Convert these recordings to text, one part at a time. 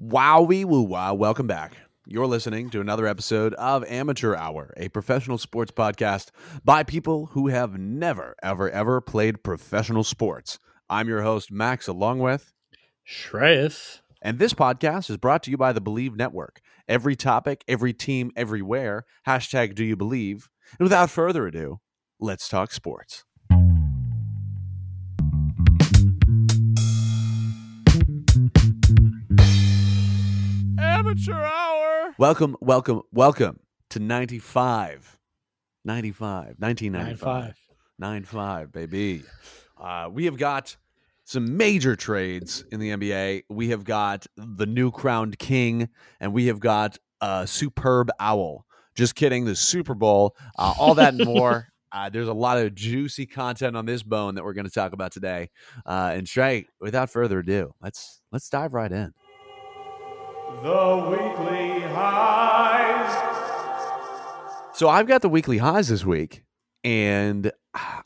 Wowie woo wow. Welcome back. You're listening to another episode of Amateur Hour, a professional sports podcast by people who have never, ever, ever played professional sports. I'm your host, Max, along with Shreyas. And this podcast is brought to you by the Believe Network. Every topic, every team, everywhere. Hashtag do you believe? And without further ado, let's talk sports. Amateur Hour. Welcome, welcome, welcome to 95. 95, 1995. 95, baby. Uh, we have got some major trades in the NBA. We have got the new crowned king, and we have got a superb owl. Just kidding. The Super Bowl, uh, all that and more. Uh, there's a lot of juicy content on this bone that we're going to talk about today. Uh, and Shrey, without further ado, let's let's dive right in. The weekly highs. So I've got the weekly highs this week, and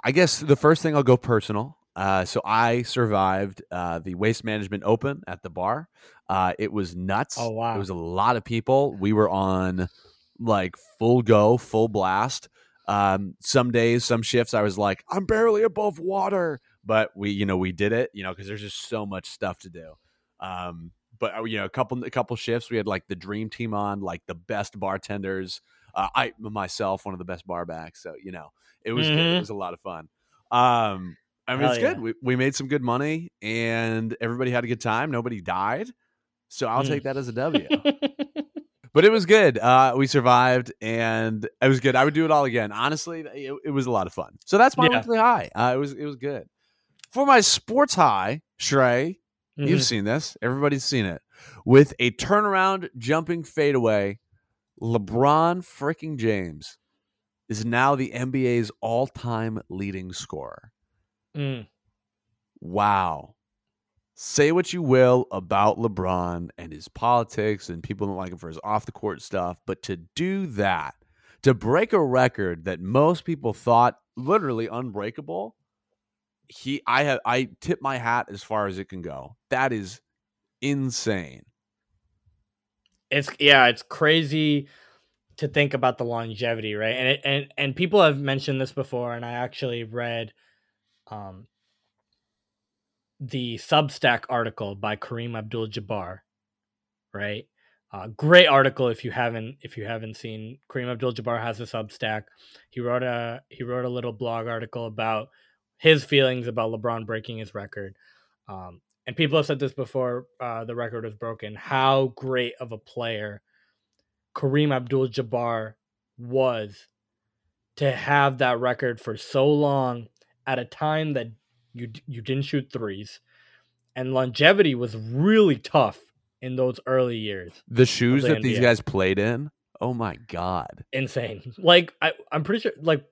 I guess the first thing I'll go personal. Uh, so I survived uh, the Waste Management Open at the bar. Uh, it was nuts. Oh wow! It was a lot of people. We were on like full go, full blast. Um, some days, some shifts, I was like, I'm barely above water, but we, you know, we did it. You know, because there's just so much stuff to do. Um, but uh, you know, a couple, a couple shifts, we had like the dream team on, like the best bartenders. Uh, I myself, one of the best bar backs. So you know, it was mm-hmm. good. It was a lot of fun. Um, I mean, Hell it's yeah. good. We, we made some good money and everybody had a good time. Nobody died. So I'll Mm. take that as a W. but it was good. Uh, we survived and it was good. I would do it all again. Honestly, it, it was a lot of fun. So that's my Yeah. weekly high. Uh, it was it was good. For my sports high, Shrey, you've Mhm. seen this. Everybody's seen it. With a turnaround jumping fadeaway, LeBron freaking James is now the NBA's all-time leading scorer. Mm. Wow. Say what you will about LeBron and his politics, and people don't like him for his off the court stuff, but to do that, to break a record that most people thought literally unbreakable, he I have I tip my hat as far as it can go. That is insane. It's yeah, it's crazy to think about the longevity, right? And it, and and people have mentioned this before, and I actually read um the Substack article by Kareem Abdul-Jabbar, right? Uh, great article if you haven't if you haven't seen Kareem Abdul-Jabbar has a Substack. He wrote a he wrote a little blog article about his feelings about LeBron breaking his record. Um, and people have said this before uh, the record was broken. How great of a player Kareem Abdul-Jabbar was to have that record for so long at a time that you you didn't shoot threes, and longevity was really tough in those early years. The shoes the that these guys played in, oh my god. Insane. Like I, I'm pretty sure. Like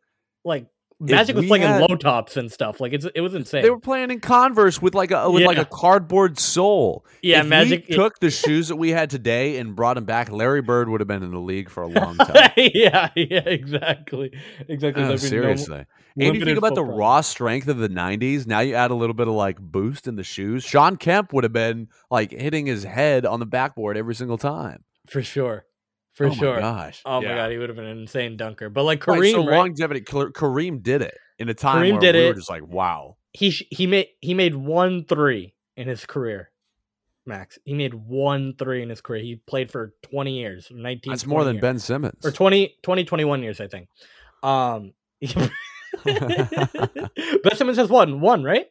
like Magic was playing had- in low tops and stuff. Like it's it was insane. They were playing in Converse with like a with like a cardboard sole. yeah, if Magic. we took the shoes that we had today and brought them back, Larry Bird would have been in the league for a long time. yeah, yeah, exactly, exactly. Oh, There'd no- seriously. and you think about the raw strength of the 90s, now you add a little bit of like boost in the shoes. Sean Kemp would have been like hitting his head on the backboard every single time. for sure, for oh sure. My gosh. Oh Yeah. my god, he would have been an insane dunker. But like Right, Kareem, so right? longevity. Kareem did it in a time Kareem where did we were it. just like, wow. he sh- he made he made one three in his career. Max, he made one three in his career. He played for 20 years, 19 That's more than years. Ben Simmons. or 20 20 21 years, I think. Um Ben Simmons has one, one, right?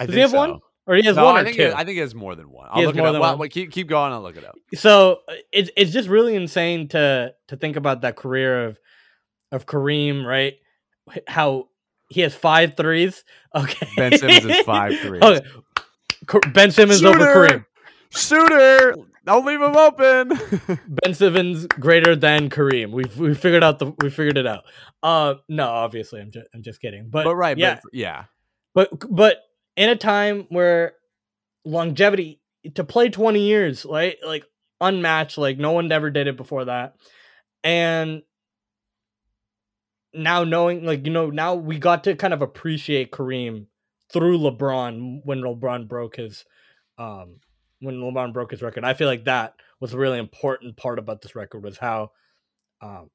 I Does he have one? Or he has no, one I or think two? It, I think he has more than one. I'll look it more up. than Well, wait, keep keep going. I'll look it up. so it's it's just really insane to to think about that career of of Kareem, right? How he has five threes. Okay, Ben Simmons is five threes. Okay. Ben Simmons over Shooter! Kareem. shooter. Don't leave him open. Ben Simmons greater than Kareem. We've we figured out the we figured it out. Uh, no, obviously I'm just I'm just kidding. But, but right, yeah, but yeah, but but in a time where longevity to play 20 years, right? Like unmatched, like no one ever did it before that. And now knowing like you know, now we got to kind of appreciate Kareem through LeBron when LeBron broke his um when LeBron broke his record. I feel like that was a really important part about this record was how um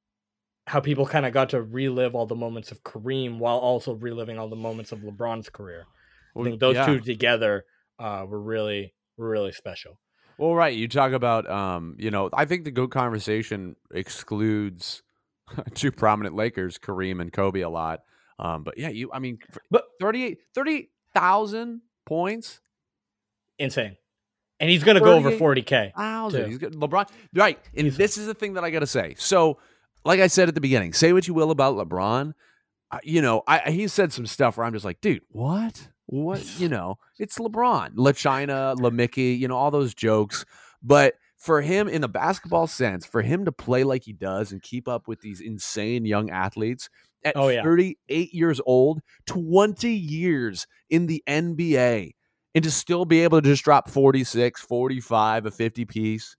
how people kind of got to relive all the moments of Kareem while also reliving all the moments of LeBron's career. Think those yeah. two together uh, were really were really special. Well, right. You talk about, um, you know, I think the good conversation excludes two prominent Lakers, Kareem and Kobe, a lot. Um, but yeah, you, I mean, But 38 38,000 points. insane, and he's going to go over forty k. Thousand. too. He's LeBron. Right. And He's- this is the thing that I got to say. So, like I said at the beginning, say what you will about LeBron. Uh, you know, I he said some stuff where I'm just like, dude, what? What? You know, it's LeBron, La China, La Mickey, you know, all those jokes. But for him, in the basketball sense, for him to play like he does and keep up with these insane young athletes at Oh, yeah. 38 years old, 20 years in the NBA, and to still be able to just drop 46, 45, a 50 piece,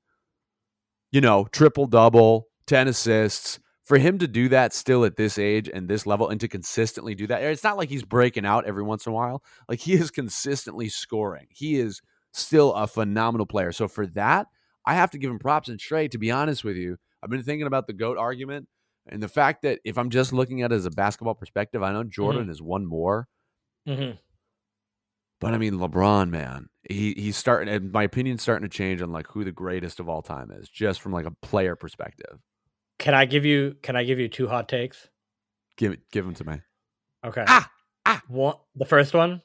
you know, triple double, 10 assists. For him to do that still at this age and this level and to consistently do that, it's not like he's breaking out every once in a while. Like he is consistently scoring. He is still a phenomenal player. So for that, I have to give him props. And Shrey, to be honest with you, I've been thinking about the GOAT argument and the fact that if I'm just looking at it as a basketball perspective, I know Jordan is one more, Mm-hmm. but I mean LeBron, man, he he's starting. And my opinion's starting to change on like who the greatest of all time is, just from like a player perspective. Can I give you Can I give you two hot takes? Give it, give them to me. Okay. Ah, ah. One, the first one,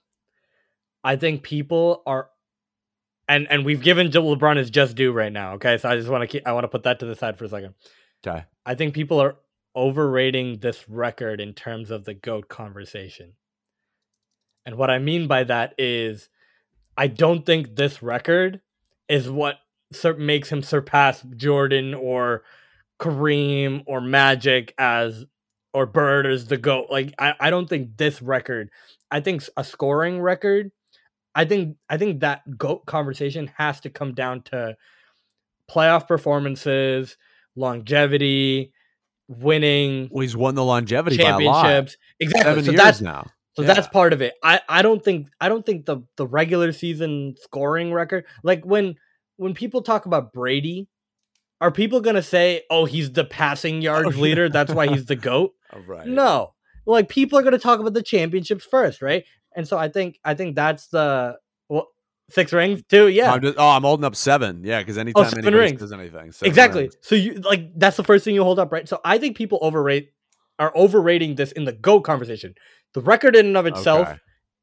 I think people are, and and we've given LeBron his just due right now. Okay, so I just want to keep. I want to put that to the side for a second. Okay. I think people are overrating this record in terms of the GOAT conversation. And what I mean by that is, I don't think this record is what sur- makes him surpass Jordan or Kareem or Magic as or Bird as the GOAT. Like I, I don't think this record, I think a scoring record, I think I think that GOAT conversation has to come down to playoff performances, longevity, winning Well, he's won the longevity by a lot. championships. Exactly. Seven so years that's now. so Yeah. that's part of it. I, I don't think I don't think the the regular season scoring record like when when people talk about Brady, are people gonna say, "Oh, he's the passing oh, yards yeah. leader, that's why he's the goat"? Oh, right. No, like people are gonna talk about the championships first, right? And so I think I think that's the well, six rings too. Yeah, I'm just, oh, I'm holding up seven. Yeah, because oh, anytime seven anybody rings. does anything, exactly. rings. So you like that's the first thing you hold up, right? So I think people overrate are overrating this in the GOAT conversation. The record in and of itself Okay.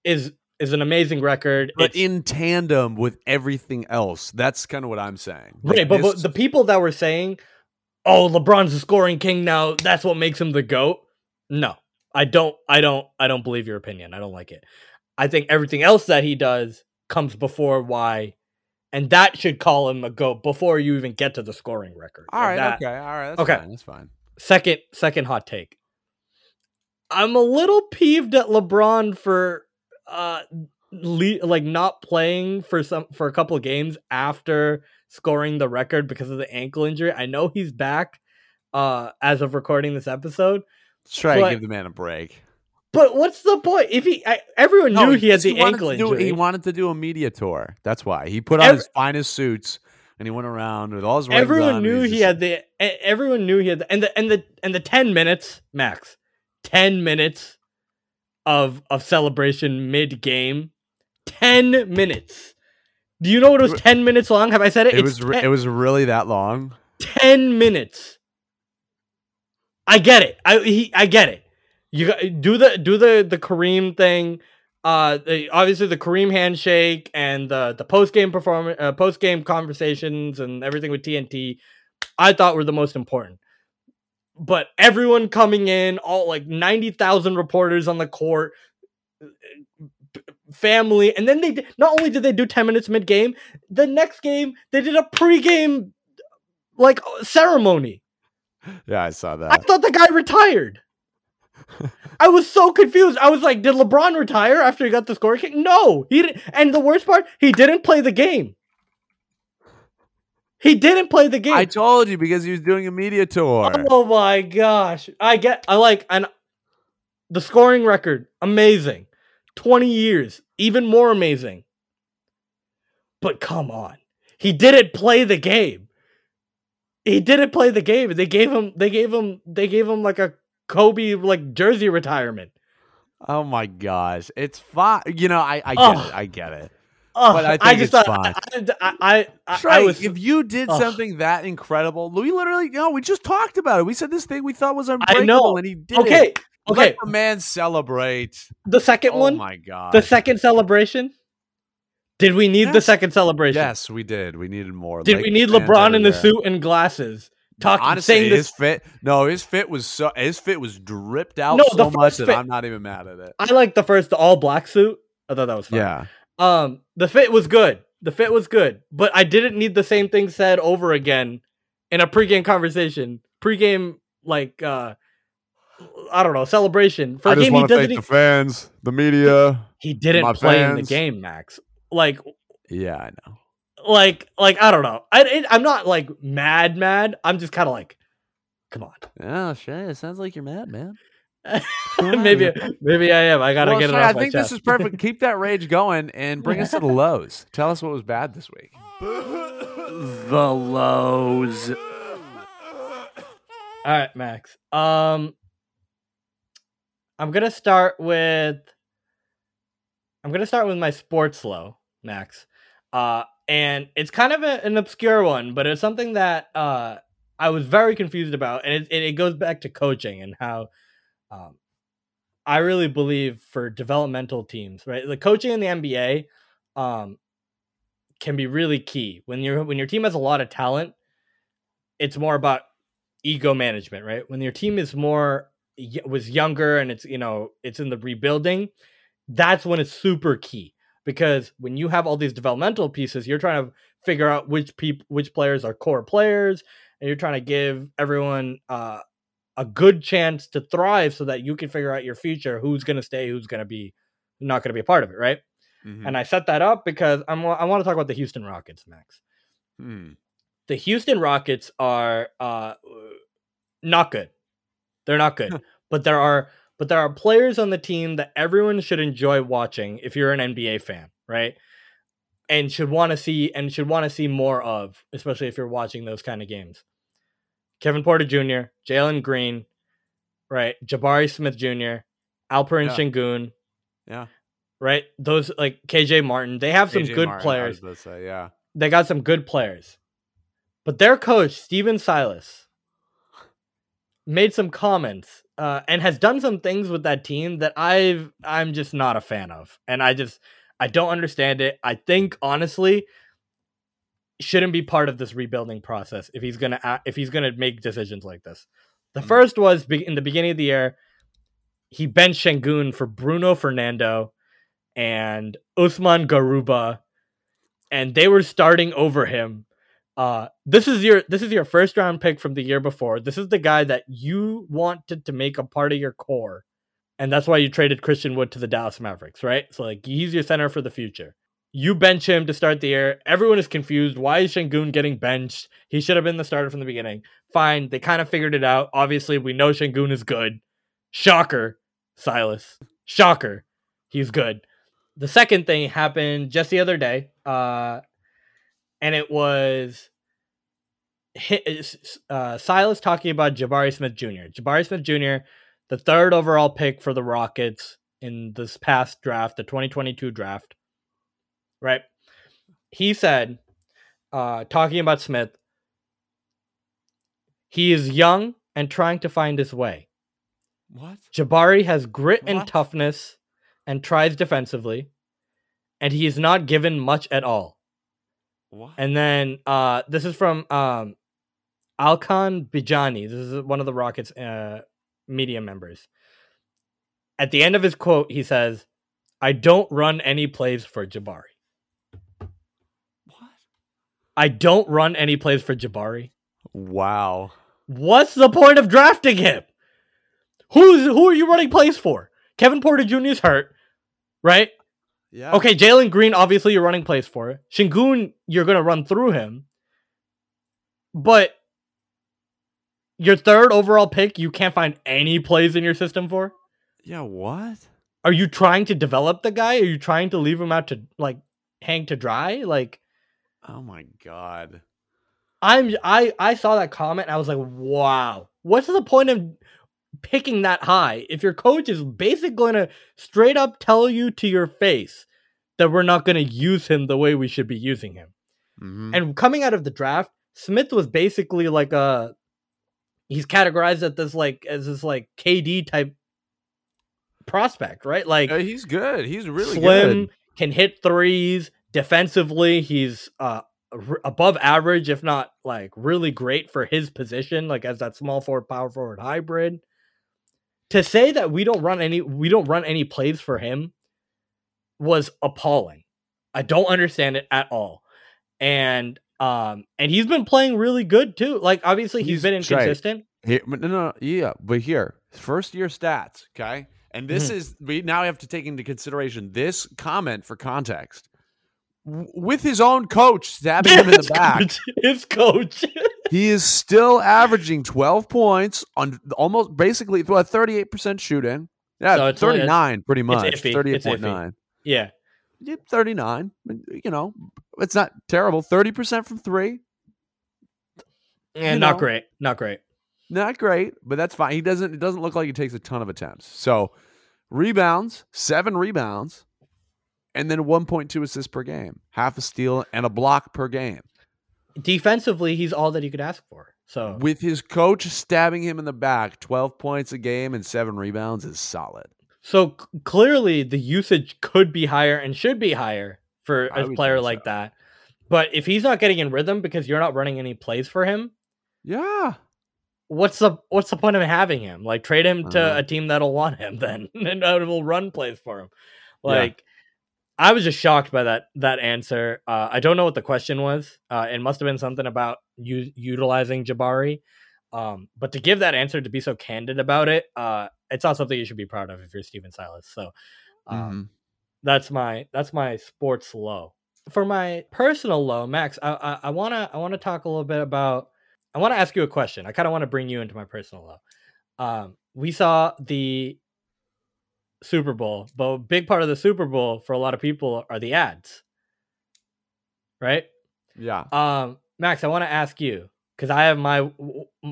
is is an amazing record. but It's- in tandem with everything else. That's kind of what I'm saying. Like right, but, but the people that were saying, "Oh, LeBron's a scoring king now. That's what makes him the goat." No, I don't. I don't. I don't believe your opinion. I don't like it. I think everything else that he does comes before why, and that should call him a goat before you even get to the scoring record. All right. That- okay, all right, that's Okay. fine, that's fine. Second, second hot take. I'm a little peeved at LeBron for uh le- like not playing for some for a couple games after scoring the record because of the ankle injury. I know he's back uh as of recording this episode, Let's try But- to give the man a break. but what's the point? If he I, everyone knew he had the wanted ankle do- injury. he wanted to do a media tour. That's why he put on Every- his finest suits and he went around with all his. everyone on, knew he just- had the everyone knew he had the, and the and the and the 10 minutes max 10 minutes of of celebration mid game 10 minutes. Do you know what it was 10 minutes long? Have i said it, It It's was 10 it was really that long. 10 minutes. I get it. I he, i get it. You got do the do the the kareem thing uh the, obviously the kareem handshake and the the post game performance uh, post game conversations and everything with tnt i thought were the most important but everyone coming in all like 90,000 reporters on the court uh, family. And then they did, not only did they do 10 minutes mid game, the next game they did a pregame like uh, ceremony. Yeah, I saw that. I thought the guy retired. I was so confused. I was like, did LeBron retire after he got the score kick? No, he didn't. And the worst part, he didn't play the game. He didn't play the game. I told you because he was doing a media tour. Oh my gosh. I get I like and the scoring record, amazing. 20 years, even more amazing. But come on. He didn't play the game. He didn't play the game. They gave him they gave him they gave him like a Kobe like jersey retirement. Oh my gosh, it's fine. You know, I, I get it. I get it. Oh, But I I, just it's thought I, I, I, I, Shrey, I was if you did Ugh. something that incredible, we literally, no, we just talked about it. We said this thing we thought was unbreakable, know. and he did okay. it. Okay, Let the man celebrate. the second Oh one, my god. the second celebration. Did we need the second celebration? Yes, we did. We needed more. Did we need LeBron in the everywhere. suit and glasses? Talking, Honestly, saying his fit. No, his fit was so. His fit was dripped out No, so much first that I'm not even mad at it. I like the first all black suit. I thought that was fun. Yeah. Um, the fit was good. The fit was good, but I didn't need the same thing said over again in a pregame conversation. Pregame, like, uh, I don't know, celebration for a game he doesn't. e- fans, the media. he didn't my play in the game, Max. Like, Yeah, I know. like, like I don't know. I, it, I'm not like mad, mad. I'm just kind of like, come on. Yeah, Shrey, it sounds like you're mad, man. Maybe, maybe I am. I gotta Well, get it Shrey, off I my think chest. this is perfect. Keep that rage going and bring us to the lows. Tell us what was bad this week. the lows. All right, Max. Um, I'm gonna start with. I'm gonna start with my sports low, Max. Uh, and it's kind of a, an obscure one, but it's something that uh I was very confused about, and it it, it goes back to coaching and how, um, I really believe for developmental teams, right? The coaching in the NBA, um, can be really key when you're when your team has a lot of talent. It's more about ego management, right? When your team is more was younger and it's you know it's in the rebuilding, that's when it's super key because when you have all these developmental pieces, you're trying to figure out which people which players are core players, and you're trying to give everyone uh, a good chance to thrive so that you can figure out your future, who's going to stay, who's going to be not going to be a part of it, right? Mhm. And I set that up because I'm, I want to talk about the Houston Rockets, Max. Hmm. The Houston Rockets are uh, not good. They're not good. but there are but there are players on the team that everyone should enjoy watching if you're an NBA fan, right? And should want to see and should want to see more of, especially if you're watching those kind of games. Kevin Porter Jr., Jalen Green, right? Jabari Smith Jr., Alperen Yeah. Sengun, Yeah. right? Those like KJ Martin, they have some AJ good Martin, I players. say, yeah. They got some good players. But their coach, Stephen Silas, made some comments uh, and has done some things with that team that I've I'm just not a fan of. And I just I don't understand it. I think honestly shouldn't be part of this rebuilding process if he's gonna if he's gonna make decisions like this. The Mm. first was be- in the beginning of the year, he benched Sengun for Bruno Fernando and Usman Garuba, and they were starting over him. Uh, this is your this is your first round pick from the year before. This is the guy that you wanted to make a part of your core, and that's why you traded Christian Wood to the Dallas Mavericks, right? So like he's your center for the future. You bench him to start the year. Everyone is confused. Why is Sengun getting benched? He should have been the starter from the beginning. Fine, they kind of figured it out. Obviously, we know Sengun is good. Shocker, Silas. Shocker, he's good. The second thing happened just the other day, uh, and it was uh, Silas talking about Jabari Smith Jr. Jabari Smith Jr., the third overall pick for the Rockets in this past draft, the 2022 draft, right? He said, uh, talking about Smith, he is young and trying to find his way. What? Jabari has grit and toughness and tries defensively, and he is not given much at all. What? And then uh, this is from um, Alykhan Bijani. This is one of the Rockets' uh, media members. At the end of his quote, he says, I don't run any plays for Jabari. I don't run any plays for Jabari. Wow. What's the point of drafting him? Who's who are you running plays for? Kevin Porter Jr. is hurt, right? Yeah. Okay, Jalen Green, obviously you're running plays for. Sengun, you're gonna run through him. But your third overall pick, you can't find any plays in your system for? Yeah, what? Are you trying to develop the guy? Are you trying to leave him out to like hang to dry? Like Oh my god. I'm I I saw that comment and I was like, wow. What's the point of picking that high if your coach is basically going to straight up tell you to your face that we're not going to use him the way we should be using him? Mhm. And coming out of the draft, Smith was basically like a he's categorized as this like as this like KD type prospect, right? Like Yeah, he's good. He's really slim, good. can hit threes. Defensively, he's uh above average, if not like really great for his position, like as that small forward, power forward hybrid. To say that we don't run any, we don't run any plays for him was appalling. I don't understand it at all, and um, and he's been playing really good too. Like obviously he's He's been inconsistent. But no, no, yeah, but here, first year stats, okay, and this Mhm. is we now have to take into consideration this comment for context. With his own coach stabbing him in the back, coach, his coach. he is still averaging twelve points on almost basically a thirty-eight percent shooting. Yeah, So thirty-nine, pretty much, iffy. It's iffy. thirty-eight point nine. yeah, Yeah, 39. You know, it's not terrible. 30% from three. and You not know. great, not great. Not great, but that's fine. He doesn't it doesn't look like he takes a ton of attempts. So rebounds, seven rebounds, and then 1.2 assists per game, half a steal and a block per game. defensively, he's all that you could ask for. So With his coach stabbing him in the back, 12 points a game and seven rebounds is solid. so c- clearly the usage could be higher and should be higher for I a player like so. that. But if he's not getting in rhythm because you're not running any plays for him, Yeah. what's the what's the point of having him? Like trade him to Uh-huh. a team that'll want him then and will run plays for him. Like I was just shocked by that that answer. Uh, I don't know what the question was. Uh, it must have been something about u- utilizing Jabari. Um, but to give that answer to be so candid about it, uh, it's not something you should be proud of if you're Stephen Silas. So um, Mhm. that's my that's my sports low. For my personal low, Max, I I, I wanna I wanna talk a little bit about. I want to ask you a question. I kind of want to bring you into my personal low. Um, we saw the Super Bowl, but a big part of the Super Bowl for a lot of people are the ads, right? Yeah. Um, Max, I want to ask you because I have my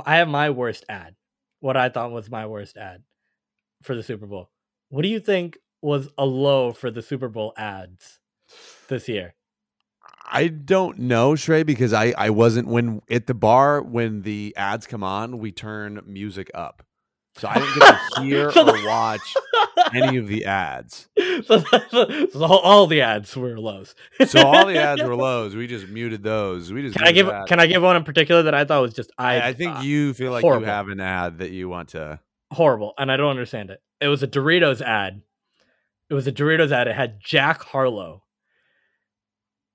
I have my worst ad. What I thought was my worst ad for the Super Bowl. What do you think was a low for the Super Bowl ads this year? I don't know, Shrey, because I, I wasn't when at the bar when the ads come on, we turn music up. So I didn't get to hear So or watch any of the ads. so, so- so all, the ads were lows. So all the ads were lows. We just muted those. We just Can I give that. Can I give one in particular that I thought was just I? I, I think uh, you feel like horrible. you have an ad that you want to. horrible, and I don't understand it. It was a Doritos ad. It was a Doritos ad. It had Jack Harlow,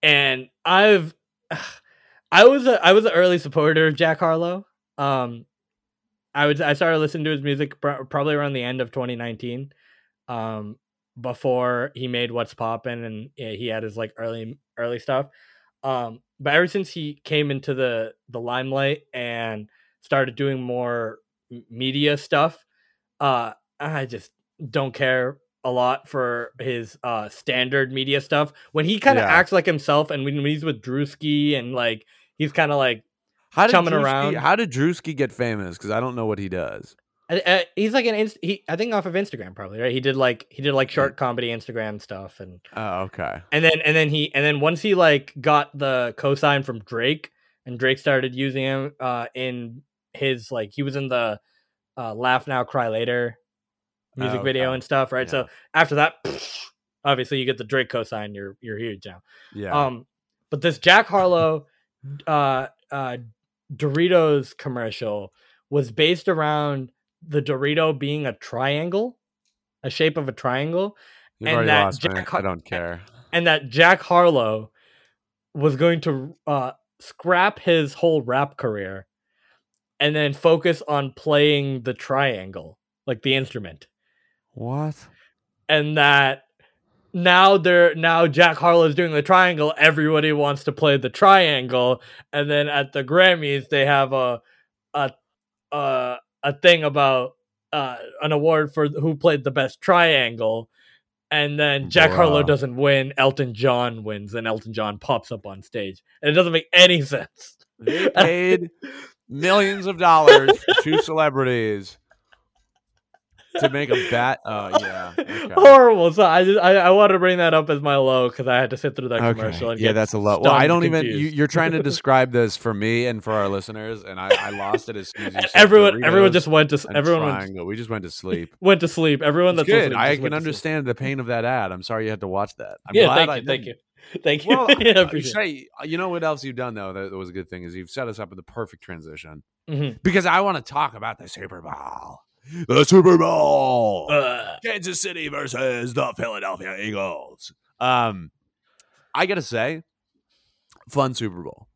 and I've, I was a I was an early supporter of Jack Harlow. Um, I would I started listening to his music pr- probably around the end of 2019, um, before he made What's Poppin' and yeah, he had his like early early stuff. Um, but ever since he came into the the limelight and started doing more media stuff, uh, I just don't care a lot for his uh standard media stuff. When he kind of Yeah. acts like himself, and when, when he's with Drewski and like he's kind of like How did Chumming Drewski, around. How did Drewski get famous? Because I don't know what he does. I- I- he's like an inst- he I think off of Instagram probably right. He did like he did like short comedy Instagram stuff and Oh, okay. and then and then he and then once he like got the cosign from Drake and Drake started using him uh in his like he was in the uh Laugh Now Cry Later music Oh, video and stuff right. So after that obviously you get the Drake cosign you're you're huge now. Yeah. Um, but this Jack Harlow, uh, uh, Doritos commercial was based around the Dorito being a triangle, a shape of a triangle, You've And that lost. Jack Har- I don't care. and that Jack Harlow was going to uh, scrap his whole rap career and then focus on playing the triangle, like the instrument. What? And that now they're now Jack Harlow's doing the triangle. Everybody wants to play the triangle, and then at the Grammys they have a a a, a thing about uh, an award for who played the best triangle. And then Jack Harlow doesn't win. Elton John wins, and Elton John pops up on stage, and it doesn't make any sense. They paid millions of dollars to celebrities to make a bet. Oh yeah. Okay. Horrible. So I just I, I wanted to bring that up as my low because I had to sit through that Okay. commercial. And Yeah, that's a low. Well, I don't even. You, you're trying to describe this for me and for our listeners, and I, I lost it as soon as you said everyone everyone just went to everyone went. We just went to sleep. went to sleep. Everyone that's good. I can went to sleep. understand the pain of that ad. I'm sorry you had to watch that. I'm yeah, glad thank I you, thank you, thank you. Well, yeah, I uh, appreciate say, you know what else you've done though? That, was a good thing is you've set us up with the perfect transition Mhm. because I want to talk about the Super Bowl. The Super Bowl. Uh, Kansas City versus the Philadelphia Eagles. Um, I gotta say, fun Super Bowl.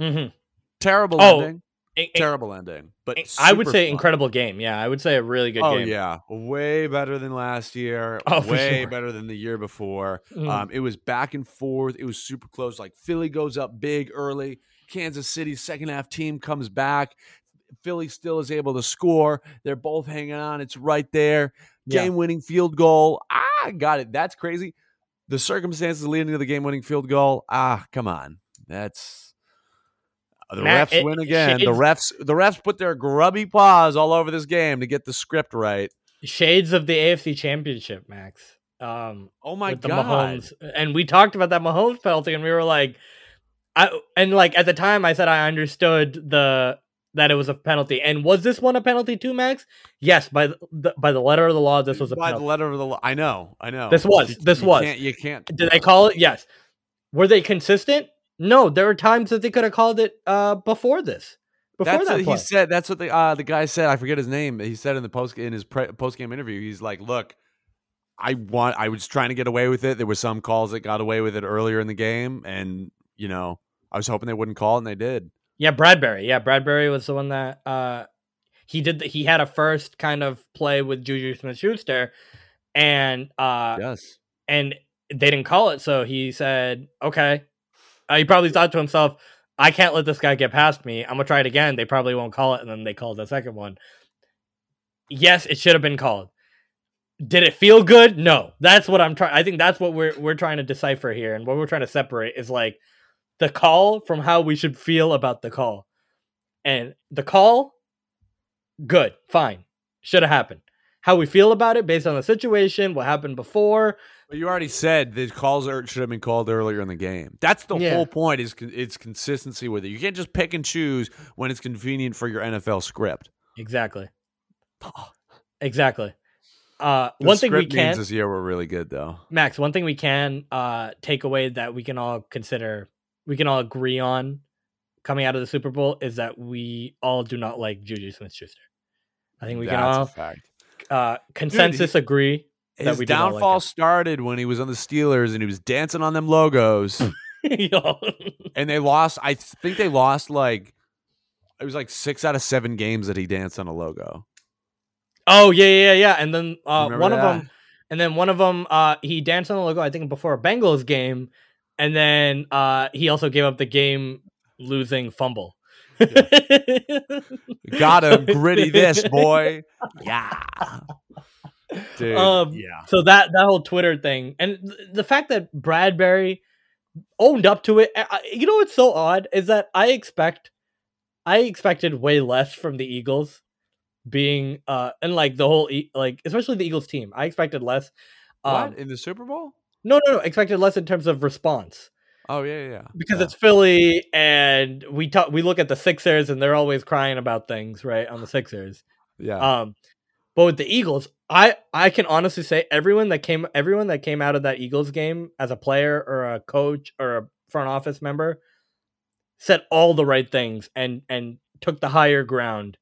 mhm. Terrible Oh, ending. In- in- Terrible ending. But I would say fun. incredible game. Yeah, I would say a really good Oh game. yeah, way better than last year. Oh, way sure. better than the year before. Mhm. Um, it was back and forth. It was super close. Like Philly goes up big early. Kansas City's second half team comes back. Philly still is able to score. They're both hanging on. It's right there. Game winning field goal. Ah, got it. That's crazy. The circumstances leading to the game winning field goal. Ah, come on. That's the Matt, refs it- win again. The refs the refs put their grubby paws all over this game to get the script right. Shades of the AFC Championship, Max. Um, Oh my with the god. Mahomes, and we talked about that Mahomes penalty, and we were like, I and like at the time, I said I understood the that it was a penalty, and was this one a penalty too, Max? Yes, by the by the letter of the law, this was a by the letter of the law. I know, I know. This was- You- this you was. Can't, you can't. Did they call it? Yes. Were they consistent? No, there were times that they could have called it uh before this. Before That's that, what he said. That's what the uh, the guy said. I forget his name. He said in the post in his pre- post game interview. He's like, "Look, I want. I was trying to get away with it. There were some calls that got away with it earlier in the game, and you know, I was hoping they wouldn't call it, and they did. Yeah, Bradberry. Yeah, Bradberry was the one that uh he did. The, he had a first kind of play with Juju Smith Schuster, and uh yes. and they didn't call it. So he said, "Okay." Uh, he probably thought to himself, "I can't let this guy get past me. I'm gonna try it again." They probably won't call it, and then they called the second one. Yes, it should have been called. Did it feel good? No. That's what I'm trying. I think that's what we're we're trying to decipher here, and what we're trying to separate is like the call from how we should feel about the call. And the call, good, fine, should have happened. How we feel about it based on the situation, what happened before, But you already said the calls are, should have been called earlier in the game. That's the Yeah. whole point. Is it's consistency with it. You can't just pick and choose when it's convenient for your NFL script. Exactly. Exactly. Uh, The one thing we can, this year were really good though. Max. One thing we can uh, take away that we can all consider, we can all agree on, coming out of the Super Bowl is that we all do not like Juju Smith-Schuster. I think we That's can all fact. uh, consensus agree. that His we do not like downfall started when he was on the Steelers and he was dancing on them logos, and they lost. I think they lost like it was like six out of seven games that he danced on a logo. oh yeah, yeah, yeah. And then uh, Remember one of them, and then one of them, uh, he danced on the logo. I think before a Bengals game, and then uh, he also gave up the game losing fumble. Got him, gritty this boy. Yeah, dude. Um, yeah, So that that whole Twitter thing, and th- the fact that Bradberry owned up to it, I- you know what's so odd is that I expect, I expected way less from the Eagles, being uh, and like the whole e- like especially the Eagles team, I expected less. Um, what in the Super Bowl? No, no, no, expected less in terms of response Oh yeah, yeah, yeah. because Yeah. it's Philly, and we talk, we look at the Sixers, and they're always crying about things, right? On the Sixers, yeah. um, but with the Eagles, I I can honestly say everyone that came everyone that came out of that Eagles game as a player or a coach or a front office member said all the right things and and took the higher ground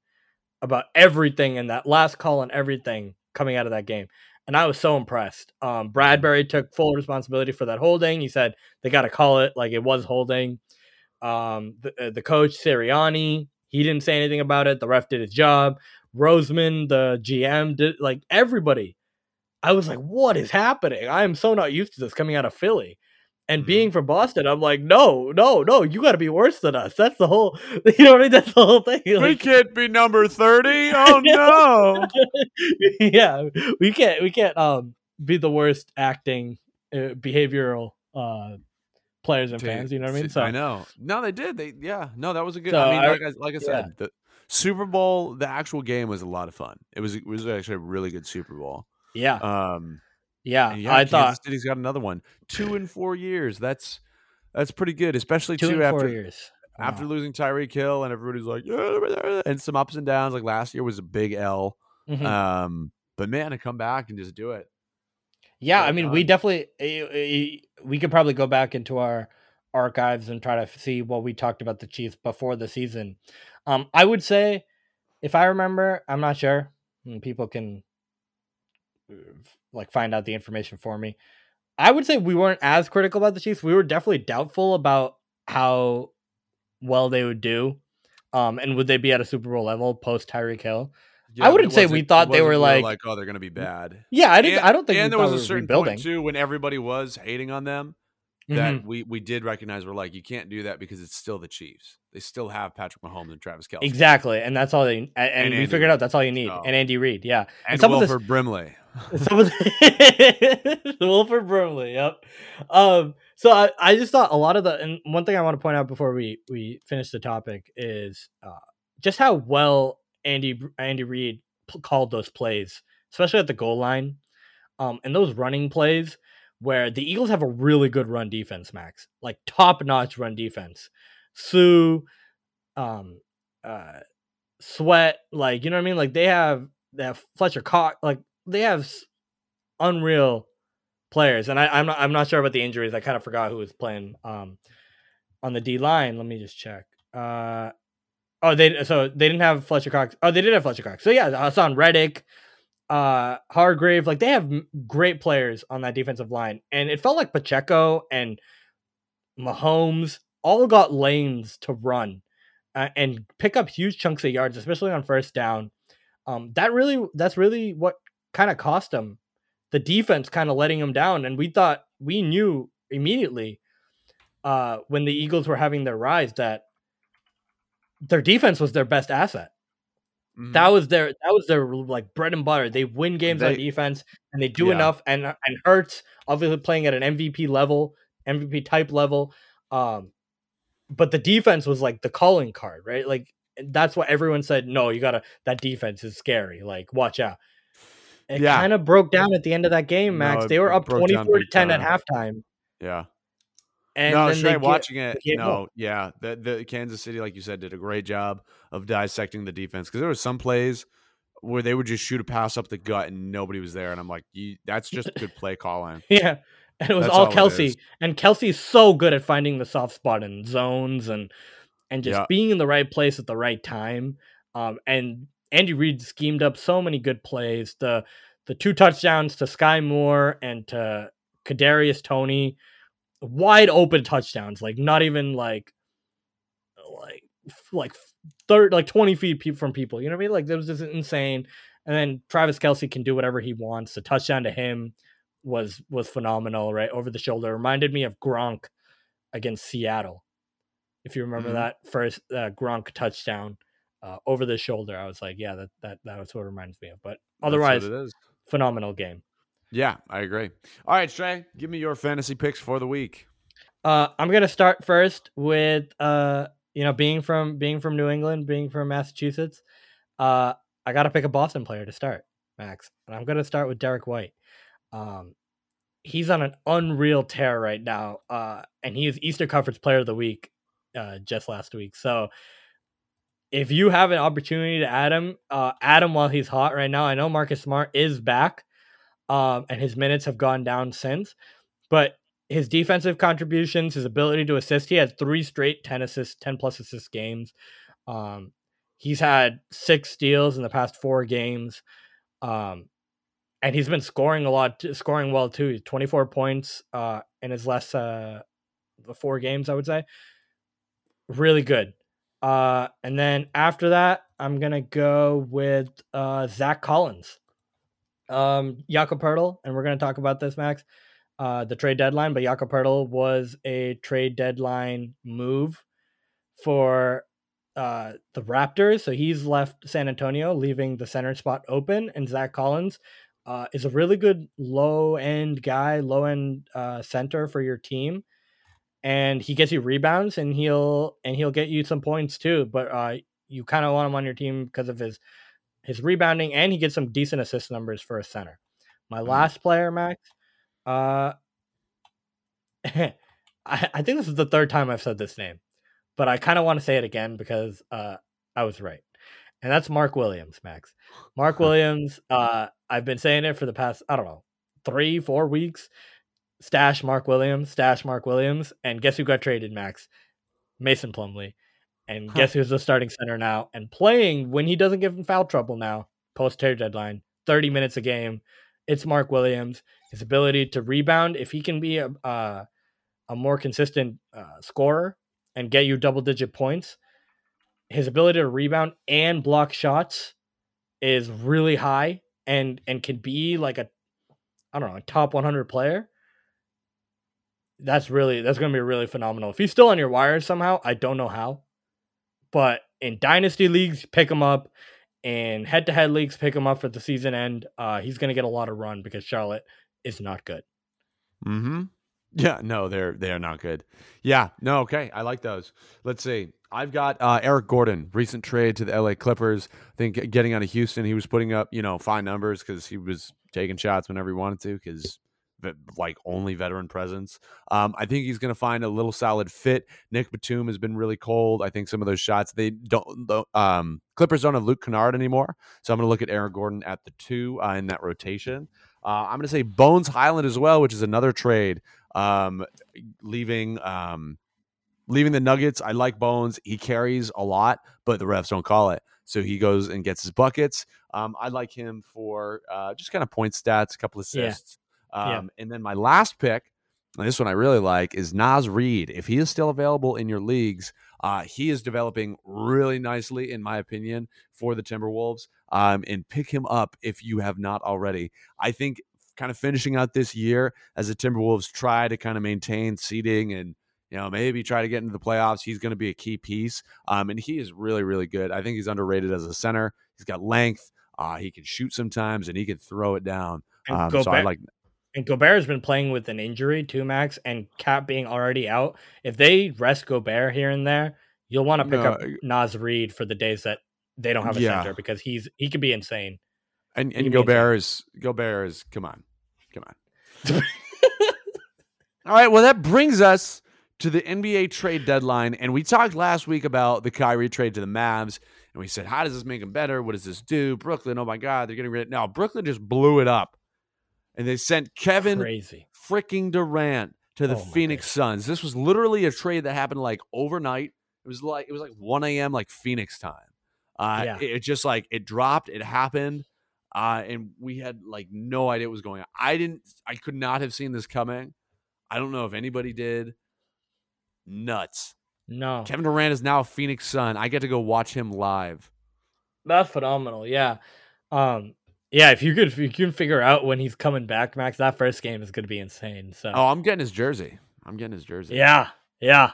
about everything and that last call and everything coming out of that game. And I was so impressed. Um, Bradberry took full responsibility for that holding. He said they got to call it like it was holding. Um, the, uh, the coach Sirianni, he didn't say anything about it. The ref did his job. Roseman, the GM, did like everybody. I was like, what is happening? I am so not used to this coming out of Philly. And Mhm. being from Boston, I'm like, no, no, no, you got to be worse than us. That's the whole, you know what I mean? That's the whole thing. We can't be number 30. Oh no. yeah, we can't, we can't um be the worst acting uh, behavioral uh players and fans. You know what I mean? So I know. No, they did. They yeah. No, that was a good. So I mean, I- like I, like I said, the Super Bowl, the actual game was a lot of fun. It was it was actually a really good Super Bowl. yeah, Um, yeah. yeah, I Kansas thought City's got another one. Two in four years. That's that's pretty good, especially two four after years after Wow. losing Tyreek Hill and everybody's like, yeah, and some ups and downs. Like last year was a big L. Mhm. Um, but man, to come back and just do it. Yeah, I mean, we definitely eh, eh, we could probably go back into our archives and try to see what we talked about the Chiefs before the season. Um, I would say, if I remember, I'm not sure. People can uh, like find out the information for me. I would say we weren't as critical about the Chiefs. We were definitely doubtful about how well they would do, um, and would they be at a Super Bowl level post Tyreek Hill? Yeah, I wouldn't say we thought they were we like- oh, they're gonna be bad. Yeah, I didn't. And- I don't think and we there was a certain rebuilding. point too when everybody was hating on them that Mhm. we we did recognize we're like you can't do that because it's still the Chiefs. They still have Patrick Mahomes and Travis Kelce Exactly, and that's all they and, and And we Andy figured out that's all you need. So- And Andy Reid, yeah, and some of this- Brimley. Some of the Wilford Brimley, yep. Um, so I, I just thought a lot of the and one thing I want to point out before we we finish the topic is uh, just how well Andy Andy Reid p- called those plays, especially at the goal line, um, and those running plays where the Eagles have a really good run defense, Max, like top notch run defense. Sue, um, uh, Sweat, like you know what I mean, like they have have Fletcher Cox, like they have unreal players, and I, I'm not I'm not sure about the injuries. I kind of forgot who was playing um on the D line. Let me just check. Uh oh, they so they didn't have Fletcher Cox. Oh, they did have Fletcher Cox. So yeah, Haason Reddick, uh Hargrave, like they have great players on that defensive line, and it felt like Pacheco and Mahomes all got lanes to run uh, and pick up huge chunks of yards, especially on first down. Um, that really, that's really what kind of cost them. The defense kind of letting them down, and we thought we knew immediately uh, when the Eagles were having their rise that their defense was their best asset. Mhm. That was their that was their like bread and butter. They win games on defense, and they do Yeah. enough. And and Hurts obviously playing at an MVP level, MVP type level. Um, but the defense was like the calling card, right? Like that's what everyone said. No, you gotta. That defense is scary. Like watch out. It Yeah. kind of broke down at the end of that game, Max. it- they were up broke twenty down four to big ten at halftime, yeah. and no, then Shrey, they get- watching it. No, up. yeah, the the Kansas City, like you said, did a great job of dissecting the defense because there were some plays where they would just shoot a pass up the gut and nobody was there, and I'm like, you, that's just good play calling. Yeah. And it was That's all Kelce. And Kelce's so good at finding the soft spot in zones and and just Yeah. being in the right place at the right time. Um and Andy Reid schemed up so many good plays. The the two touchdowns to Skyy Moore and to Kadarius Toney, wide open touchdowns, like not even like like like third like 20 feet pe- from people. You know what I mean? Like that was just insane. And then Travis Kelce can do whatever he wants. The touchdown to him was was phenomenal, right? Over the shoulder. Reminded me of Gronk against Seattle. If you remember Mhm. that first uh, Gronk touchdown uh, over the shoulder, I was like, yeah, that that that was what it reminds me of. But otherwise, it is. phenomenal game. Yeah, I agree. All right, Shrey, give me your fantasy picks for the week. Uh, I'm gonna start first with uh, you know, being from being from New England, being from Massachusetts. Uh, I gotta pick a Boston player to start, Max, and I'm gonna start with Derrick White. Um, he's on an unreal tear right now, uh, and he is Easter Conference Player of the Week uh, just last week. So if you have an opportunity to add him, uh, add him while he's hot right now. I know Marcus Smart is back, um, and his minutes have gone down since, but his defensive contributions, his ability to assist, he had three straight 10 assists, 10 plus assist games. Um, he's had six steals in the past four games. Um, and he's been scoring a lot, scoring well too. He's Twenty four points uh, in his last uh, the four games, I would say. Really good. Uh, and then after that, I'm gonna go with uh, Zach Collins, um, Jakob Poeltl, and we're gonna talk about this, Max. Uh, the trade deadline, but Jakob Poeltl was a trade deadline move for uh, the Raptors. So he's left San Antonio, leaving the center spot open, and Zach Collins uh, is a really good low end guy, low end uh, center for your team and he gets you rebounds and he'll and he'll get you some points too. But uh, you kind of want him on your team because of his his rebounding and he gets some decent assist numbers for a center. My mm-hmm. last player, Max. Uh, I, I think this is the third time I've said this name, but I kind of want to say it again because uh, I was right, and that's Mark Williams, Max. Mark Williams. Uh, I've been saying it for the past I don't know three four weeks stash Mark Williams, stash Mark Williams, and guess who got traded, Max? Mason Plumlee. And guess who's the starting center now and playing when he doesn't give him foul trouble now, post trade deadline, 30 minutes a game. It's Mark Williams. His ability to rebound, if he can be a, a, a more consistent uh, scorer and get you double digit points, his ability to rebound and block shots is really high and and can be like a I don't know, a top 100 player that's really that's going to be really phenomenal. If he's still on your wires somehow, I don't know how, but in dynasty leagues, pick him up. In head-to-head leagues, pick him up for the season end. Uh, he's going to get a lot of run because Charlotte is not good. Hmm. Yeah. No, they're they're not good. Yeah. No. Okay. I like those. Let's see. I've got uh, Eric Gordon, recent trade to the LA Clippers. I think getting out of Houston, he was putting up you know fine numbers because he was taking shots whenever he wanted to because like only veteran presence. Um, I think he's going to find a little solid fit. Nick Batum has been really cold. I think some of those shots they don't. The um, Clippers don't have Luke Kennard anymore, so I'm going to look at Aaron Gordon at the two uh, in that rotation. Uh, I'm going to say Bones Hyland as well, which is another trade. Um, leaving um, leaving the Nuggets. I like Bones. He carries a lot, but the refs don't call it. So he goes and gets his buckets. Um, I like him for uh, just kind of point stats, a couple assists. Um, yeah. And then my last pick, and this one I really like, is Naz Reid. If he is still available in your leagues, uh, he is developing really nicely, in my opinion, for the Timberwolves. Um, and pick him up if you have not already. I think kind of finishing out this year as the Timberwolves try to kind of maintain seeding and you know maybe try to get into the playoffs. He's going to be a key piece, um, and he is really really good. I think he's underrated as a center. He's got length. Uh, he can shoot sometimes, and he can throw it down. Um, so back, I like and Gobert has been playing with an injury too, Max, and Cap being already out. If they rest Gobert here and there, you'll want to pick no, up Naz Reid for the days that they don't have a yeah. center because he's he could be insane. And and Gobert is Gobert is come on, come on. All right, well that brings us to the NBA trade deadline, and we talked last week about the Kyrie trade to the Mavs, and we said, how does this make them better? What does this do? Brooklyn, oh my God, they're getting rid. of Now Brooklyn just blew it up and they sent Kevin Crazy. freaking Durant to the oh Phoenix God. Suns. This was literally a trade that happened like overnight. It was like it was like 1 a.m. like Phoenix time. Uh, yeah. it, it, just like it dropped, it happened, uh, and we had like no idea what was going on. I didn't, I could not have seen this coming. I don't know if anybody did. Nuts. No. Kevin Durant is now a Phoenix Sun. I get to go watch him live. That's phenomenal. Yeah. Um, yeah, if you could, if you can figure out when he's coming back, Max, that first game is going to be insane. So, oh, I'm getting his jersey. I'm getting his jersey. Yeah, yeah.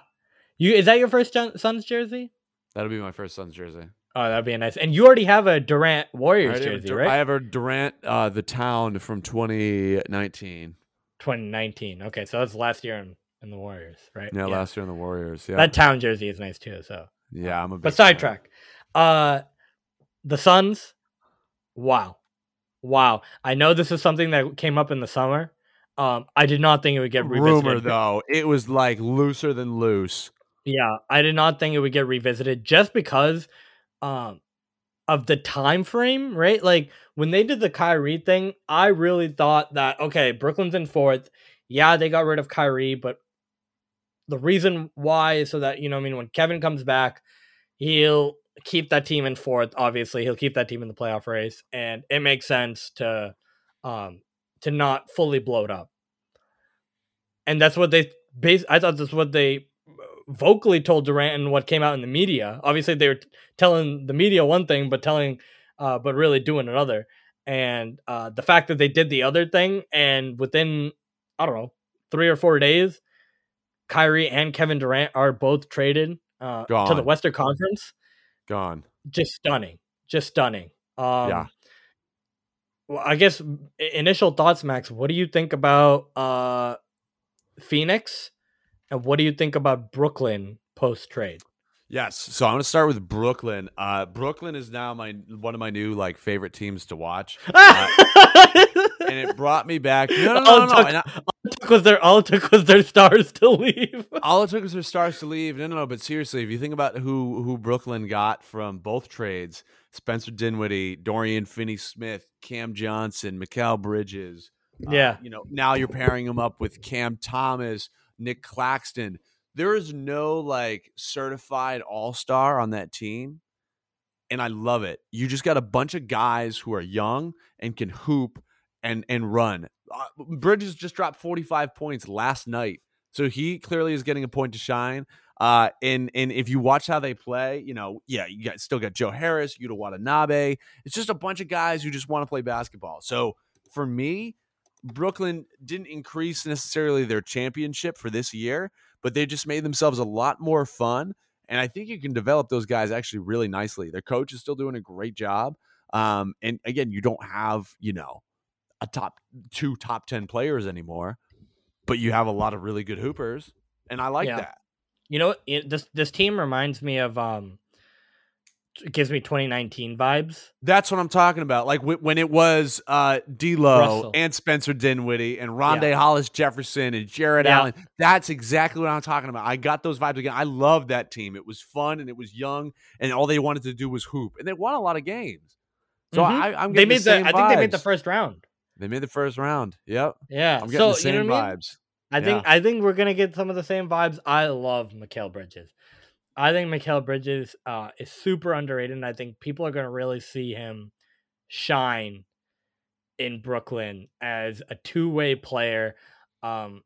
You is that your first Suns jersey? That'll be my first Suns jersey. Oh, that'd be a nice. And you already have a Durant Warriors jersey, right? I have a Durant, uh, the town from 2019. 2019. Okay, so that's last year in, in the Warriors, right? Yeah, yeah, last year in the Warriors. Yeah, that town jersey is nice too. So yeah, I'm a. but sidetrack. Uh, the Suns. Wow, wow. I know this is something that came up in the summer. Um, I did not think it would get revisited. Rumor though, it was like looser than loose. Yeah, I did not think it would get revisited just because um of the time frame, right? Like when they did the Kyrie thing, I really thought that okay, Brooklyn's in fourth. Yeah, they got rid of Kyrie, but the reason why is so that you know, I mean, when Kevin comes back, he'll keep that team in fourth. Obviously, he'll keep that team in the playoff race, and it makes sense to um, to not fully blow it up. And that's what they base. I thought that's what they vocally told Durant and what came out in the media. Obviously, they were telling the media one thing, but telling, uh, but really doing another. And uh, the fact that they did the other thing, and within I don't know three or four days, Kyrie and Kevin Durant are both traded uh, to the Western Conference. Gone. Just stunning. Just stunning. Um, yeah. Well, I guess initial thoughts, Max. What do you think about uh, Phoenix, and what do you think about Brooklyn post trade? Yes, so I'm to start with Brooklyn. Uh, Brooklyn is now my one of my new like favorite teams to watch, uh, and it brought me back. No, no, no, no, no. I, all it took was their all it took was their stars to leave. all it took was their stars to leave. No, no, no. But seriously, if you think about who who Brooklyn got from both trades, Spencer Dinwiddie, Dorian Finney-Smith, Cam Johnson, Mikal Bridges. Uh, yeah, uh, you know now you're pairing them up with Cam Thomas, Nick Claxton there is no like certified all star on that team. And I love it. You just got a bunch of guys who are young and can hoop and and run. Uh, Bridges just dropped 45 points last night. So he clearly is getting a point to shine. Uh, and and if you watch how they play, you know, yeah, you got still got Joe Harris, Yuta Watanabe. It's just a bunch of guys who just want to play basketball. So for me, Brooklyn didn't increase necessarily their championship for this year, but they just made themselves a lot more fun. And I think you can develop those guys actually really nicely. Their coach is still doing a great job. Um, and again, you don't have, you know, a top two top 10 players anymore, but you have a lot of really good hoopers. And I like yeah. that. You know, it, this, this team reminds me of, um, it gives me 2019 vibes. That's what I'm talking about. Like when it was uh D'Lo and Spencer Dinwiddie and Rondae yeah. Hollis Jefferson and Jarrett yeah. Allen. That's exactly what I'm talking about. I got those vibes again. I love that team. It was fun and it was young and all they wanted to do was hoop and they won a lot of games. So mm-hmm. I, am they made the, the I think they made the first round. They made the first round. Yep. Yeah. I'm getting so, the same you know vibes. I, mean? I yeah. think I think we're gonna get some of the same vibes. I love Mikal Bridges. I think Mikal Bridges uh, is super underrated, and I think people are going to really see him shine in Brooklyn as a two way player. Um,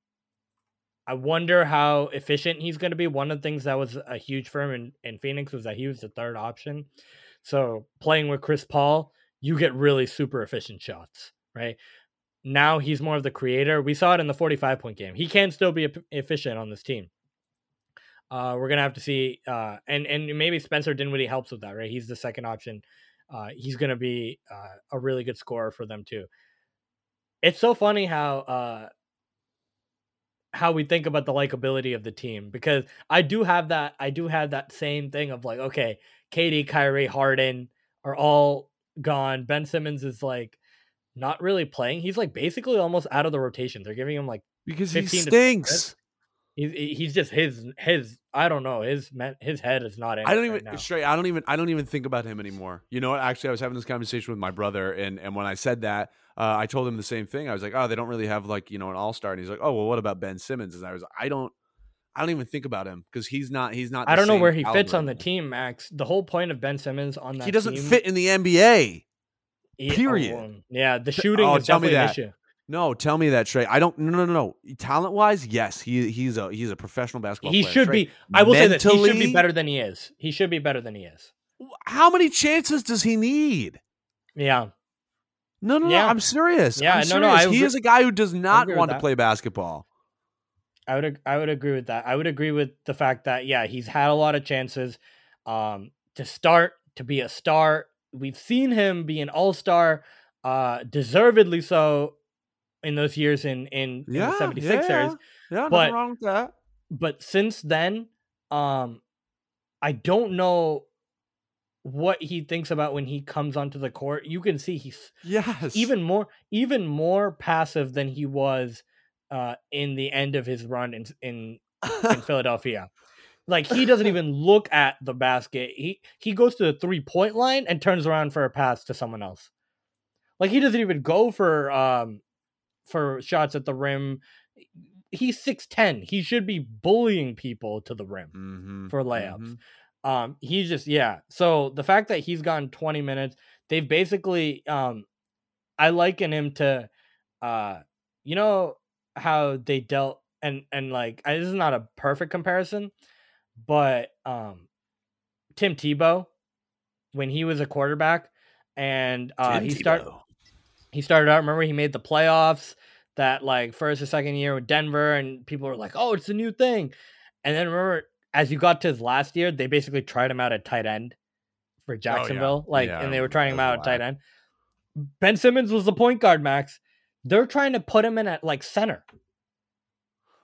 I wonder how efficient he's going to be. One of the things that was a huge for him in, in Phoenix was that he was the third option. So playing with Chris Paul, you get really super efficient shots, right? Now he's more of the creator. We saw it in the 45 point game. He can still be efficient on this team. Uh, we're gonna have to see, uh, and and maybe Spencer Dinwiddie helps with that, right? He's the second option. Uh, he's gonna be uh, a really good scorer for them too. It's so funny how uh, how we think about the likability of the team because I do have that I do have that same thing of like, okay, KD, Kyrie, Harden are all gone. Ben Simmons is like not really playing. He's like basically almost out of the rotation. They're giving him like because he stinks he's he's just his his I don't know his his head is not. I don't even right straight. I don't even I don't even think about him anymore. You know what? Actually, I was having this conversation with my brother, and and when I said that, uh, I told him the same thing. I was like, oh, they don't really have like you know an all star, and he's like, oh, well, what about Ben Simmons? And I was, like, I don't. I don't even think about him because he's not. He's not. I don't know where he fits on the team, Max. The whole point of Ben Simmons on that he doesn't team, fit in the NBA. Period. Yeah, the shooting oh, is definitely an issue. No, tell me that Shrey. I don't. No, no, no, no. Talent wise, yes, he he's a he's a professional basketball. He player. should Shrey, be. I will mentally, say this. He should be better than he is. He should be better than he is. How many chances does he need? Yeah. No, no, yeah. no. I'm serious. Yeah, I'm no, serious. no. I he is a guy who does not want to play basketball. I would I would agree with that. I would agree with the fact that yeah, he's had a lot of chances um, to start to be a star. We've seen him be an all star, uh, deservedly so in those years in in, yeah, in the 76ers. Yeah, yeah but, wrong with that. But since then, um I don't know what he thinks about when he comes onto the court. You can see he's yes even more even more passive than he was uh in the end of his run in in, in Philadelphia. Like he doesn't even look at the basket. He he goes to the three point line and turns around for a pass to someone else. Like he doesn't even go for um for shots at the rim. He's 6'10. He should be bullying people to the rim mm-hmm, for layups. Mm-hmm. Um, he's just yeah. So the fact that he's gotten 20 minutes, they've basically um I liken him to, uh, you know how they dealt and and like I, this is not a perfect comparison, but um, Tim Tebow when he was a quarterback and uh, he started he started out. Remember, he made the playoffs that like first or second year with Denver, and people were like, "Oh, it's a new thing." And then remember, as you got to his last year, they basically tried him out at tight end for Jacksonville, oh, yeah. like, yeah, and they were trying him out at tight end. Ben Simmons was the point guard, Max. They're trying to put him in at like center.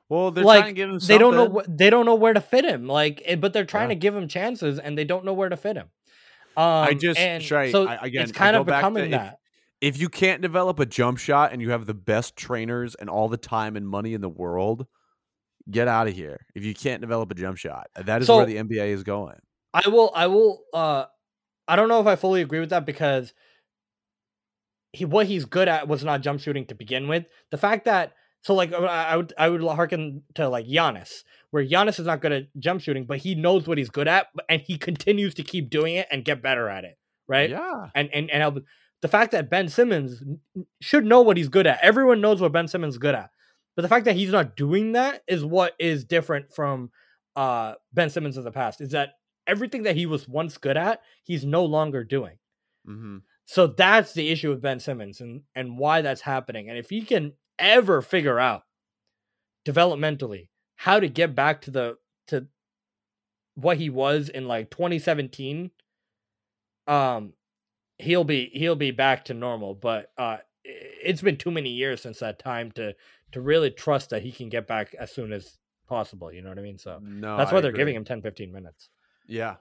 Well, they're like, trying to give him. Something. They don't know. They don't know where to fit him. Like, eh, but they're trying yeah. to give him chances, and they don't know where to fit him. Um, I just and so I, again, it's kind of becoming that. If, if you can't develop a jump shot and you have the best trainers and all the time and money in the world, get out of here. If you can't develop a jump shot, that is so, where the NBA is going. I will. I will. uh I don't know if I fully agree with that because he what he's good at was not jump shooting to begin with. The fact that so like I would I would harken to like Giannis, where Giannis is not good at jump shooting, but he knows what he's good at, and he continues to keep doing it and get better at it, right? Yeah. And and and help. the fact that Ben Simmons should know what he's good at. Everyone knows what Ben Simmons is good at, but the fact that he's not doing that is what is different from uh Ben Simmons of the past. Is that everything that he was once good at, he's no longer doing. Mm-hmm. So that's the issue with Ben Simmons and and why that's happening. And if he can ever figure out developmentally how to get back to the to what he was in like 2017 um he'll be he'll be back to normal but uh it's been too many years since that time to to really trust that he can get back as soon as possible you know what i mean? So no that's why I they're agree. giving him 10 15 minutes. Yeah.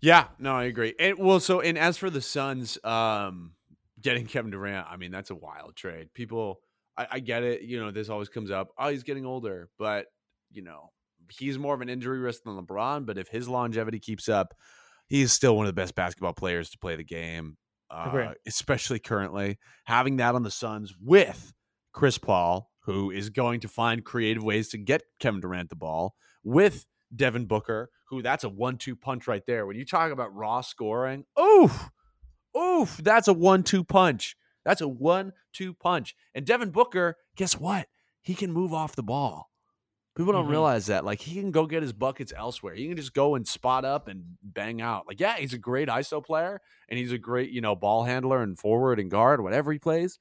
Yeah no i agree. And well so and as for the suns um getting kevin durant i mean that's a wild trade. People I, I get it. You know, this always comes up. Oh, he's getting older, but you know, he's more of an injury risk than LeBron. But if his longevity keeps up, he's still one of the best basketball players to play the game, uh, especially currently. Having that on the Suns with Chris Paul, who is going to find creative ways to get Kevin Durant the ball, with Devin Booker, who that's a one-two punch right there. When you talk about raw scoring, oof, oof, that's a one-two punch. That's a one-two punch. And Devin Booker, guess what? He can move off the ball. People don't mm-hmm. realize that. Like he can go get his buckets elsewhere. He can just go and spot up and bang out. Like, yeah, he's a great ISO player and he's a great, you know, ball handler and forward and guard, whatever he plays.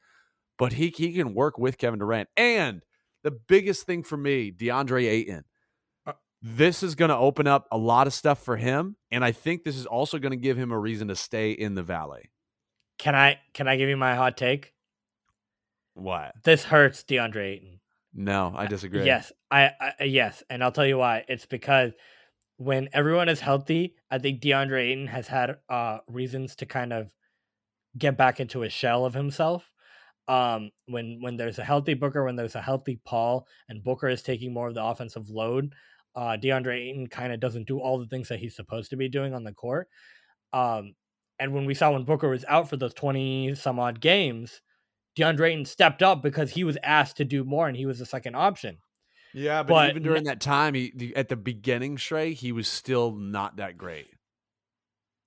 But he he can work with Kevin Durant. And the biggest thing for me, DeAndre Ayton. Uh this is going to open up a lot of stuff for him. And I think this is also going to give him a reason to stay in the valley. Can I can I give you my hot take? What? This hurts DeAndre Ayton. No, I disagree. Yes, I, I yes, and I'll tell you why. It's because when everyone is healthy, I think DeAndre Ayton has had uh reasons to kind of get back into a shell of himself. Um, when when there's a healthy Booker, when there's a healthy Paul, and Booker is taking more of the offensive load, uh, DeAndre Ayton kind of doesn't do all the things that he's supposed to be doing on the court. Um, and when we saw when Booker was out for those 20 some odd games, DeAndre Ayton stepped up because he was asked to do more and he was the second option. Yeah, but, but even during that time, he at the beginning, Shrey, he was still not that great.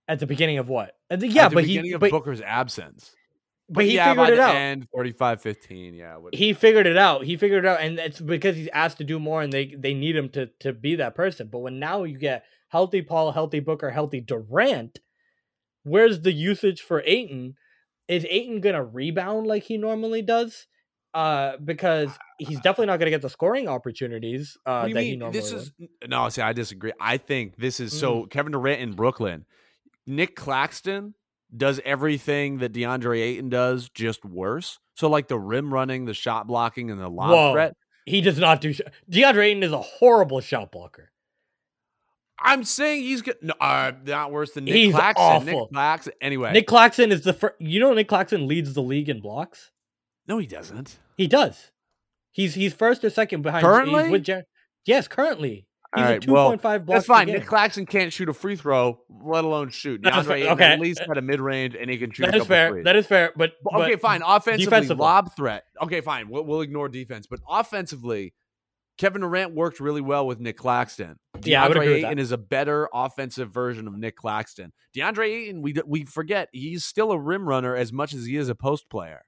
At the beginning of what? The, yeah, at the but beginning he of but, Booker's absence. But, but he yeah, figured it out. End 35-15, yeah. He figured it out. He figured it out, and it's because he's asked to do more, and they they need him to to be that person. But when now you get healthy Paul, healthy Booker, healthy Durant, where's the usage for Ayton? Is Ayton gonna rebound like he normally does? Uh, because he's definitely not gonna get the scoring opportunities uh, that mean? he normally. This is would. no, see, I disagree. I think this is mm. so Kevin Durant in Brooklyn. Nick Claxton does everything that DeAndre Ayton does, just worse. So like the rim running, the shot blocking, and the lob Whoa. threat. He does not do. Sh- DeAndre Ayton is a horrible shot blocker. I'm saying he's good. No, uh, not worse than Nick he's Claxton. Awful. Nick Claxton. Anyway, Nick Claxton is the first. You know, Nick Claxton leads the league in blocks. No, he doesn't. He does. He's he's first or second behind. Currently, with Jer- yes, currently. He's All right, two point five well, That's fine. Nick Claxton can't shoot a free throw, let alone shoot. DeAndre okay. at least had a mid range, and he can shoot. That is fair. Threes. That is fair. But, okay, fine. Offensively, lob threat. Okay, fine. We'll, we'll ignore defense, but offensively, Kevin Durant worked really well with Nick Claxton. Yeah, I would DeAndre agree Ayton is a better offensive version of Nick Claxton. DeAndre Ayton, we we forget he's still a rim runner as much as he is a post player.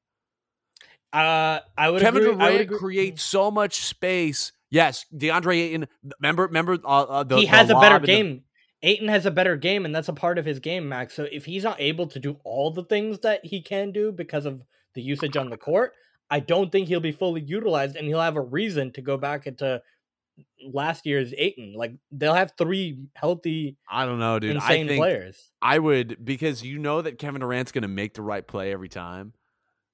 Uh, I would Kevin agree, Durant creates so much space. Yes, DeAndre Ayton. Remember, remember uh, uh, the he the has a better and the- game. Ayton has a better game, and that's a part of his game, Max. So if he's not able to do all the things that he can do because of the usage on the court, I don't think he'll be fully utilized, and he'll have a reason to go back into last year's Ayton. Like they'll have three healthy, I don't know, dude. insane I think players. I would because you know that Kevin Durant's going to make the right play every time.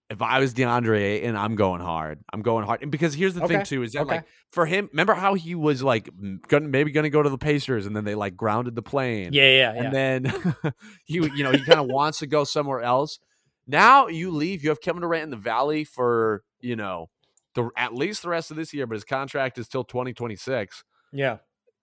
If I was DeAndre Ayton, I'm going hard. I'm going hard. And because here's the thing too is that okay. like for him, remember how he was like gonna, maybe going to go to the Pacers and then they like grounded the plane. Yeah, yeah, yeah. And then he you know, he kind of wants to go somewhere else. Now you leave, you have Kevin Durant in the valley for, you know, the at least the rest of this year, but his contract is till 2026 yeah.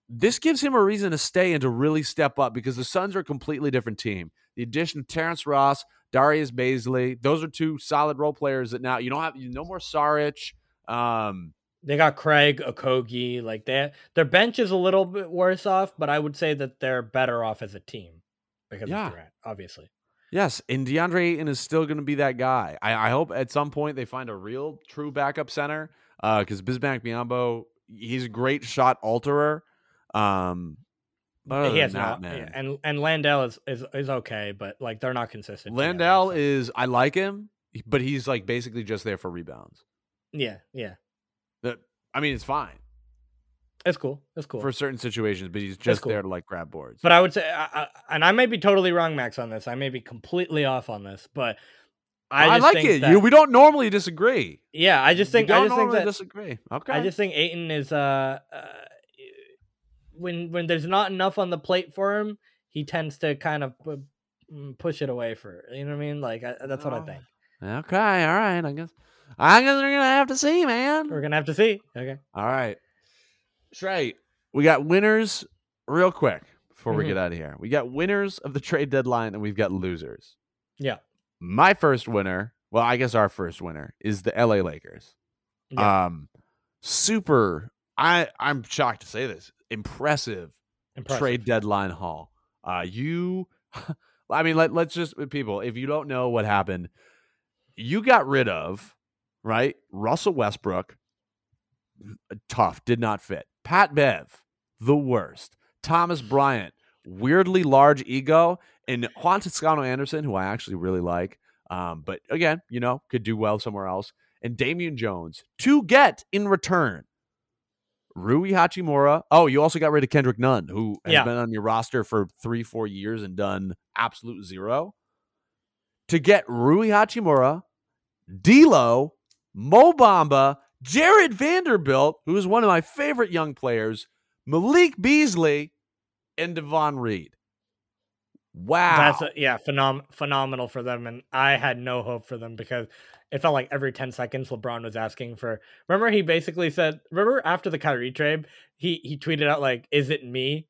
this gives him a reason to stay and to really step up because the Suns are a completely different team. The addition of Terrence Ross, Darius Bazley, those are two solid role players that now you don't have you no more Saric. Um, They got Craig, Okogie, like that. Their bench is a little bit worse off, but I would say that they're better off as a team because Yeah. of Durant, obviously. Yes, and DeAndre Ayton is still going to be that guy. I, I hope at some point they find a real true backup center because Bismack Biyombo, he's a great shot alterer. Um, but he has that, not, man. and and Landale is, is is okay, but like they're not consistent. together, Landale so- is I like him, but he's like basically just there for rebounds. yeah, yeah, I mean, it's fine. It's cool, it's cool. for certain situations, but he's just cool. there to like grab boards. but I would say, I, I, and I may be totally wrong, Max, on this. I may be completely off on this, but I, I, like it. That, You, we don't normally disagree. yeah, I just think I just think that disagree. Okay. I just think Ayton is uh, uh when when there's not enough on the plate for him, he tends to kind of pu- mm, push it away for you know what I mean. Like I, that's what I Oh. think. okay. All right. I guess. I guess we're gonna have to see, man. We're gonna have to see. Okay. All right. Straight. We got winners real quick before we Mhm. get out of here. We got winners of the trade deadline and we've got losers. Yeah. My first winner, well, I guess our first winner is the LA Lakers. Yeah. Um super I I'm shocked to say this. Impressive Impressive. trade deadline haul. Uh, you, I mean, let, let's just, people, if you don't know what happened, you got rid of, right? Russell Westbrook, tough, did not fit. Pat Bev, the worst. Thomas Bryant, weirdly large ego. And Juan Toscano Anderson, who I actually really like, um, but again, you know, could do well somewhere else. And Damian Jones to get in return Rui Hachimura. Oh, you also got rid of Kendrick Nunn, who has Yeah. been on your roster for three, four years and done absolute zero. To get Rui Hachimura, D'Lo, Mo Bamba, Jarred Vanderbilt, who is one of my favorite young players, Malik Beasley, and Davon Reed. Wow. That's a, yeah, phenom- phenomenal for them, and I had no hope for them because it felt like every ten seconds LeBron was asking for. Remember, he basically said, "Remember after the Kyrie trade, he he tweeted out like, is it me?"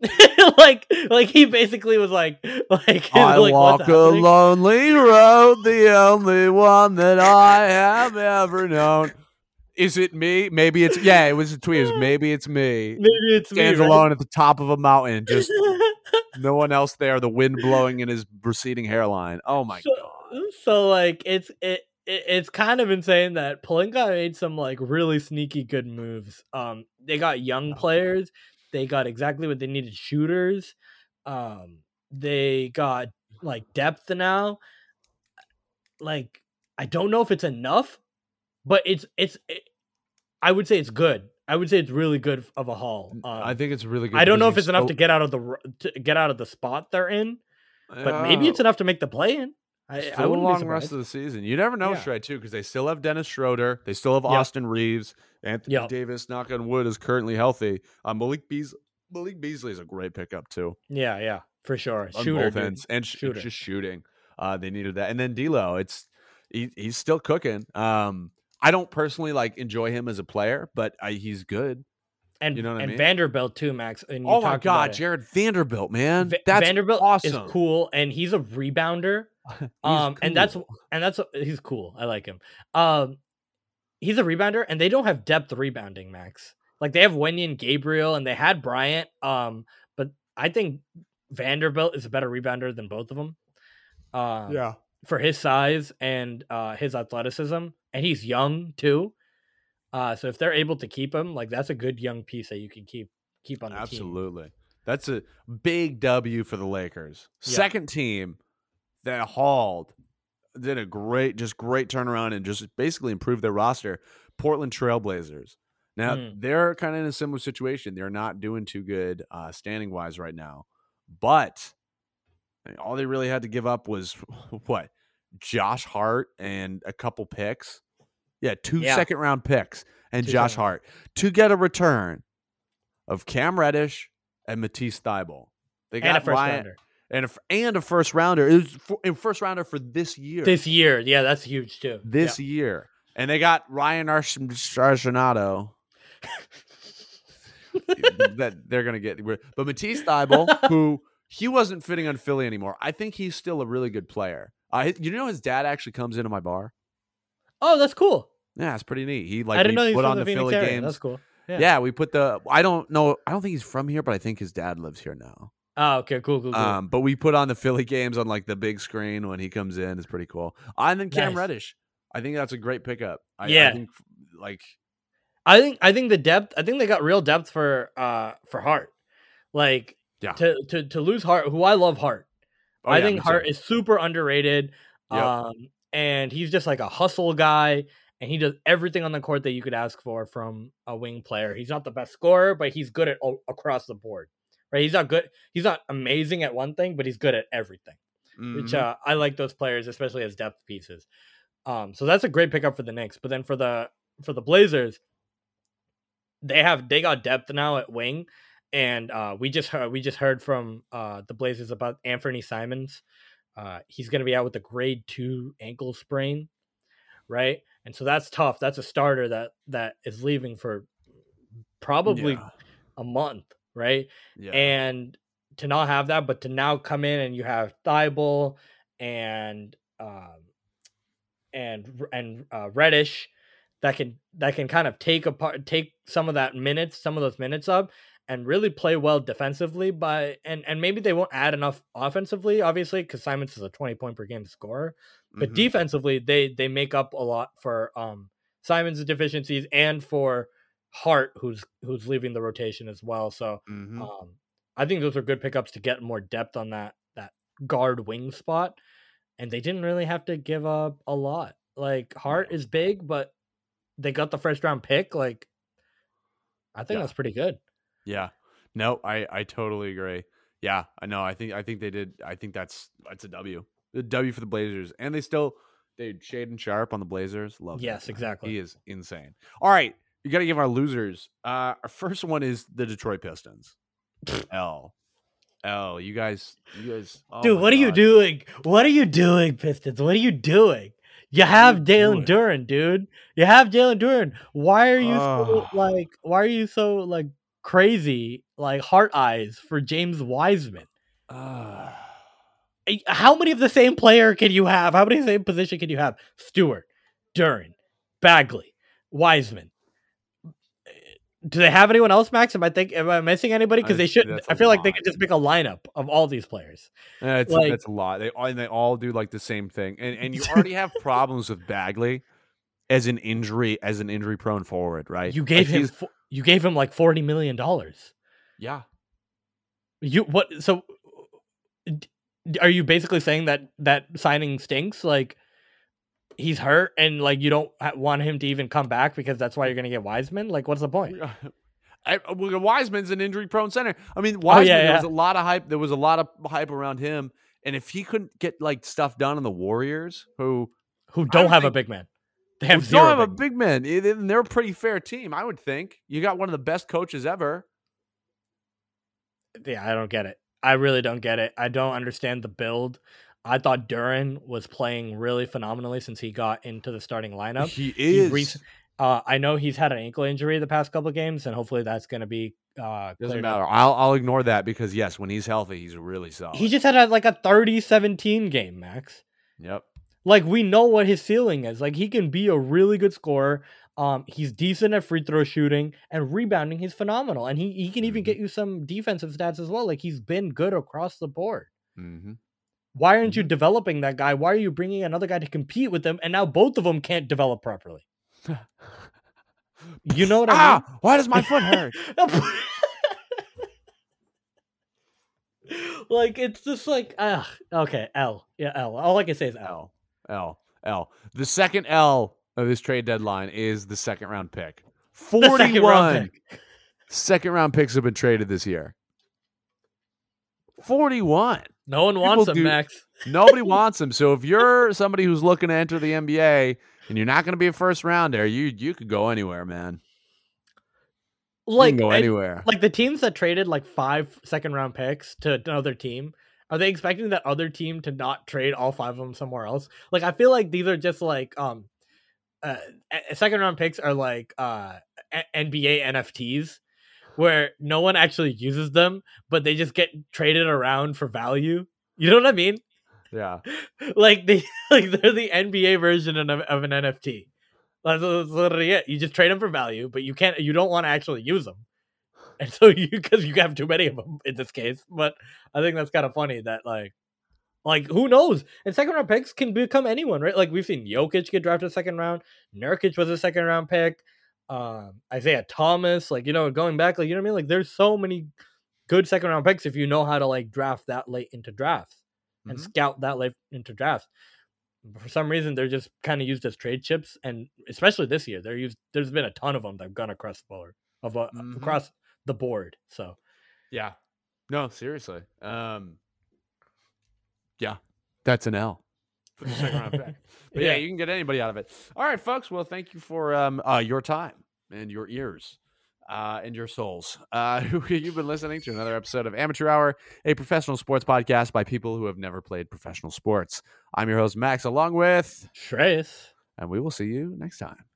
like like he basically was like like I like, walk a lonely road, the only one that I have ever known. Is it me? Maybe it's yeah. It was a tweet. It was maybe it's me. Maybe it's me. Stands right? alone at the top of a mountain, just no one else there. The wind blowing in his receding hairline. Oh my so, god! So like it's it, it it's kind of insane that Pelinka made some like really sneaky good moves. Um, they got young players. They got exactly what they needed: shooters. Um, they got like depth now. Like I don't know if it's enough, but it's it's. It, I would say it's good. I would say it's really good of a haul. Um, I think it's really good. I don't know if it's enough to get out of the to get out of the spot they're in, but maybe it's enough to make the play in. I, Still I a long rest of the season. You never know, Yeah. Shrey, too, because they still have Dennis Schroeder. They still have Yep. Austin Reaves. Anthony Yep. Davis, knock on wood, is currently healthy. Uh, Malik, Beas- Malik Beasley is a great pickup, too. Yeah, yeah, for sure. On Shooter, both ends. And sh- Shooter. just shooting. Uh, they needed that. And then D'Lo, it's he, he's still cooking. Um, I don't personally like enjoy him as a player, but I, he's good. and you know what I mean? Vanderbilt too, Max. And you Oh my God, about. Jarred Vanderbilt, man, Va- that's Vanderbilt awesome. is cool, and he's a rebounder. He's um, and that's and that's he's cool. I like him. Um, he's a rebounder, and they don't have depth rebounding, Max. Like they have Wenyen Gabriel, and they had Bryant. Um, but I think Vanderbilt is a better rebounder than both of them. Um, yeah. for his size and uh, his athleticism, and he's young too. Uh, so if they're able to keep him, like that's a good young piece that you can keep keep on the team. Absolutely. That's a big W for the Lakers. Yeah. Second team that hauled did a great, just great turnaround and just basically improved their roster. Portland Trailblazers. Now Mm. they're kind of in a similar situation. They're not doing too good uh, standing wise right now, but I mean, all they really had to give up was what Josh Hart and a couple picks. Yeah, two Yeah. second round picks and Two Josh Hart to get a return of Cam Reddish and Matisse Thybulle. They and a first Ryan rounder and a, and a first rounder. It was for, a first rounder for this year. this year. Yeah, that's huge too. this year, and they got Ryan Arcidiacono. that they're gonna get, but Matisse Thybulle, who he wasn't fitting on Philly anymore. I think he's still a really good player. Uh, you know, his dad actually comes into my bar. Oh, that's cool. Yeah, it's pretty neat. He like I didn't know he put on the, Phoenix Philly area. games. That's cool. Yeah. Yeah. we put the. I don't know. I don't think he's from here, but I think his dad lives here now. Oh, okay, cool, cool, cool. Um, but we put on the Philly games on like the big screen when he comes in. It's pretty cool. And then Cam Nice. Reddish. I think that's a great pickup. I, I Yeah. think like I think I think the depth. I think they got real depth for uh for Hart. Like Yeah. to to to lose Hart, who I love Hart. oh, I yeah, think Hart is super underrated. Yep. Um, and he's just like a hustle guy, and he does everything on the court that you could ask for from a wing player. He's not the best scorer, but he's good at all, across the board. Right? He's not good. He's not amazing at one thing, but he's good at everything. Which Mhm. uh, I like those players, especially as depth pieces. Um, so that's a great pickup for the Knicks. But then for the for the Blazers, they have they got depth now at wing, and uh, we just heard we just heard from uh, the Blazers about Anthony Simons. Uh, he's going to be out with a grade two ankle sprain, right? And so that's tough. That's a starter that that is leaving for probably Yeah. a month, right? yeah. and to not have that, but to now come in and you have Thybulle and um and and uh, Reddish that can that can kind of take apart take some of that minutes, some of those minutes up, and really play well defensively. By and and maybe they won't add enough offensively, obviously, because Simons is a twenty point per game scorer. But Mhm. defensively, they they make up a lot for um Simons' deficiencies and for Hart, who's who's leaving the rotation as well. So Mhm. um, I think those are good pickups to get more depth on that that guard wing spot, and they didn't really have to give up a lot. Like Hart is big, but they got the first round pick. Like I think Yeah. that's pretty good. Yeah. No, I I totally agree. Yeah, I know. I think I think they did. I think that's that's a W. A W for the Blazers, and they still they Shaedon Sharpe on the Blazers. Love. Yes, exactly. He is insane. All right, you got to give our losers. Uh, our first one is the Detroit Pistons. L, L. You guys, you guys. oh Dude, what are you doing? What are you doing, Pistons? What are you doing? You have Jalen? Duren, dude. You have Jalen Duren. Why are you so like? Why are you so like crazy? Like heart eyes for James Wiseman. Uh, How many of the same player can you have? How many of the same position can you have? Stewart, Duren, Bagley, Wiseman. Eh, Do they have anyone else, Max? Am I think am I missing anybody? Because they should. I feel like they lot. could just make a lineup of all these players. That's Like- that's a lot. They all and they all do like the same thing, and and you already have problems with Bagley as an injury as an injury prone forward, right? You gave Like, him. fo- You gave him like forty million dollars. yeah. You what? So, are you basically saying that that signing stinks? Like, he's hurt, and like you don't want him to even come back because that's why you're going to get Wiseman. Like, what's the point? Uh, I, well, Wiseman's an injury prone center. I mean, oh, Wiseman. yeah, There was a lot of hype. There was a lot of hype around him, and if he couldn't get like stuff done on the Warriors, who Who don't have a big man? They have don't have a big big man, they're a pretty fair team, I would think. You got one of the best coaches ever. Yeah, I don't get it. I really don't get it. I don't understand the build. I thought Duren was playing really phenomenally since he got into the starting lineup. He is. rec- Uh, I know he's had an ankle injury the past couple of games, and hopefully that's going to be uh, Doesn't cleared up. matter. I'll I'll ignore that because yes, when he's healthy, he's really solid. He just had a, like a 30-17 game, Max. yep. Like we know what his ceiling is. Like he can be a really good scorer. Um, he's decent at free throw shooting and rebounding. He's phenomenal, and he he can even Mhm. get you some defensive stats as well. Like he's been good across the board. Mm-hmm. Why aren't you developing that guy? Why are you bringing another guy to compete with him? And now both of them can't develop properly. You know what I mean? ah, why does my foot hurt? like it's just like ah okay L yeah L all I can say is L L L. The second L of this trade deadline is the second round pick. The second round 41 second round picks have been traded this year. 41. no one wants People him do- Max Nobody wants them. So if you're somebody who's looking to enter the NBA and you're not going to be a first rounder, you you could go anywhere, man. You like can go and- anywhere. like the teams that traded like five second round picks to another team are they expecting that other team to not trade all five of them somewhere else like i feel like these are just like um uh, second round picks are like uh nba nfts where no one actually uses them but they just get traded around for value. You know what i mean? Yeah. like they like they're the nba version of, of an nft that's, that's literally it. You just trade them for value but you can't you don't want to actually use them and so you because you have too many of them in this case but i think that's kind of funny that like like who knows and second round picks can become anyone right like we've seen Jokic get drafted second round Nurkic was a second round pick um Isaiah Thomas like you know going back like you know what I mean like there's so many good second round picks if you know how to like draft that late into drafts and Mhm. scout that late into drafts for some reason they're just kind of used as trade chips and especially this year they're used there's been a ton of them that've gone across the board of uh, Mhm. across the board so Yeah. No, seriously. Um Yeah. That's an L for the second round pick. But yeah. Yeah. you can get anybody out of it. All right, folks. Well, thank you for um uh your time and your ears. Uh, and your souls. Uh, you've been listening to another episode of Amateur Hour, a professional sports podcast by people who have never played professional sports. I'm your host, Max, along with, Shreyas and we will see you next time.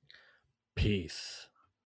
peace